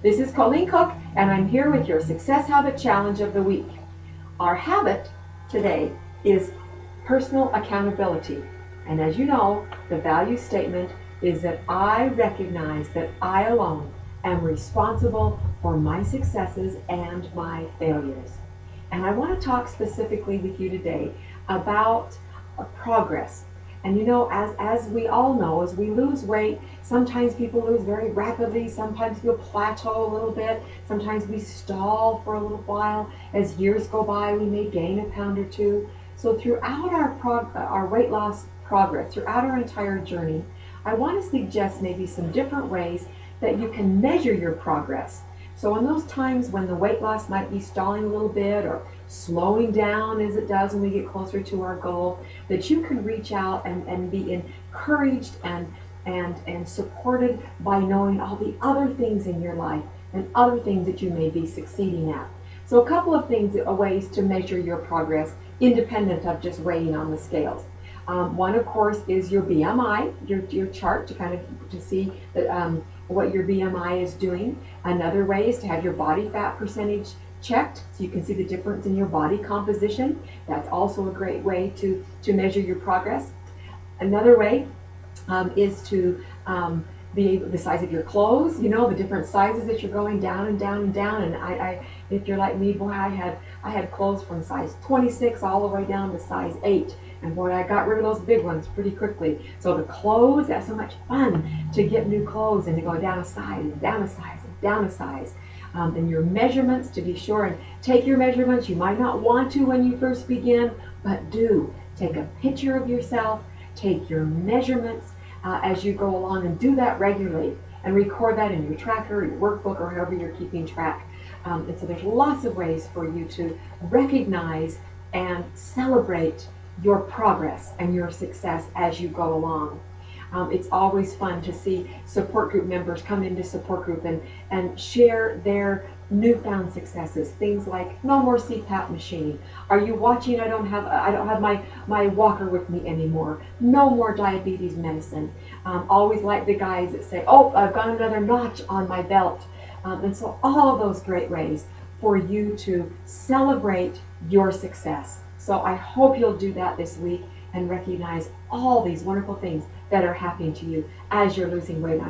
This is Colleen Cook, and I'm here with your Success Habit Challenge of the Week. Our habit today is personal accountability. And as you know, the value statement is that I recognize that I alone am responsible for my successes and my failures. And I want to talk specifically with you today about progress and you know, as, as we all know, as we lose weight, sometimes people lose very rapidly, sometimes we'll plateau a little bit, sometimes we stall for a little while. As years go by, we may gain a pound or two. So throughout our, prog- our weight loss progress, throughout our entire journey, I want to suggest maybe some different ways that you can measure your progress. So in those times when the weight loss might be stalling a little bit or slowing down as it does when we get closer to our goal, that you can reach out and, and be encouraged and and and supported by knowing all the other things in your life and other things that you may be succeeding at. So a couple of things, ways to measure your progress independent of just weighing on the scales. Um, one, of course, is your BMI, your, your chart to kind of to see that, um, what your BMI is doing. Another way is to have your body fat percentage checked so you can see the difference in your body composition. That's also a great way to, to measure your progress. Another way um, is to um, be the size of your clothes, you know, the different sizes that you're going down and down and down. And I, I if you're like me, boy, I had I had clothes from size 26 all the way down to size 8. And boy, I got rid of those big ones pretty quickly. So the clothes, that's so much fun to get new clothes and to go down a size and down a size and down a size um, and your measurements to be sure and take your measurements. You might not want to when you first begin, but do. Take a picture of yourself, take your measurements uh, as you go along, and do that regularly. And record that in your tracker, your workbook, or however you're keeping track. Um, and so there's lots of ways for you to recognize and celebrate your progress and your success as you go along. Um, it's always fun to see support group members come into support group and, and share their newfound successes things like no more cpap machine. Are you watching? I don't have i don't have my my walker with me anymore. No more diabetes medicine. Um, always like the guys that say oh i've got another notch on my belt. Um, and so all of those great ways for you to celebrate your success. So i hope you'll do that this week and recognize all these wonderful things that are happening to you as you're losing weight on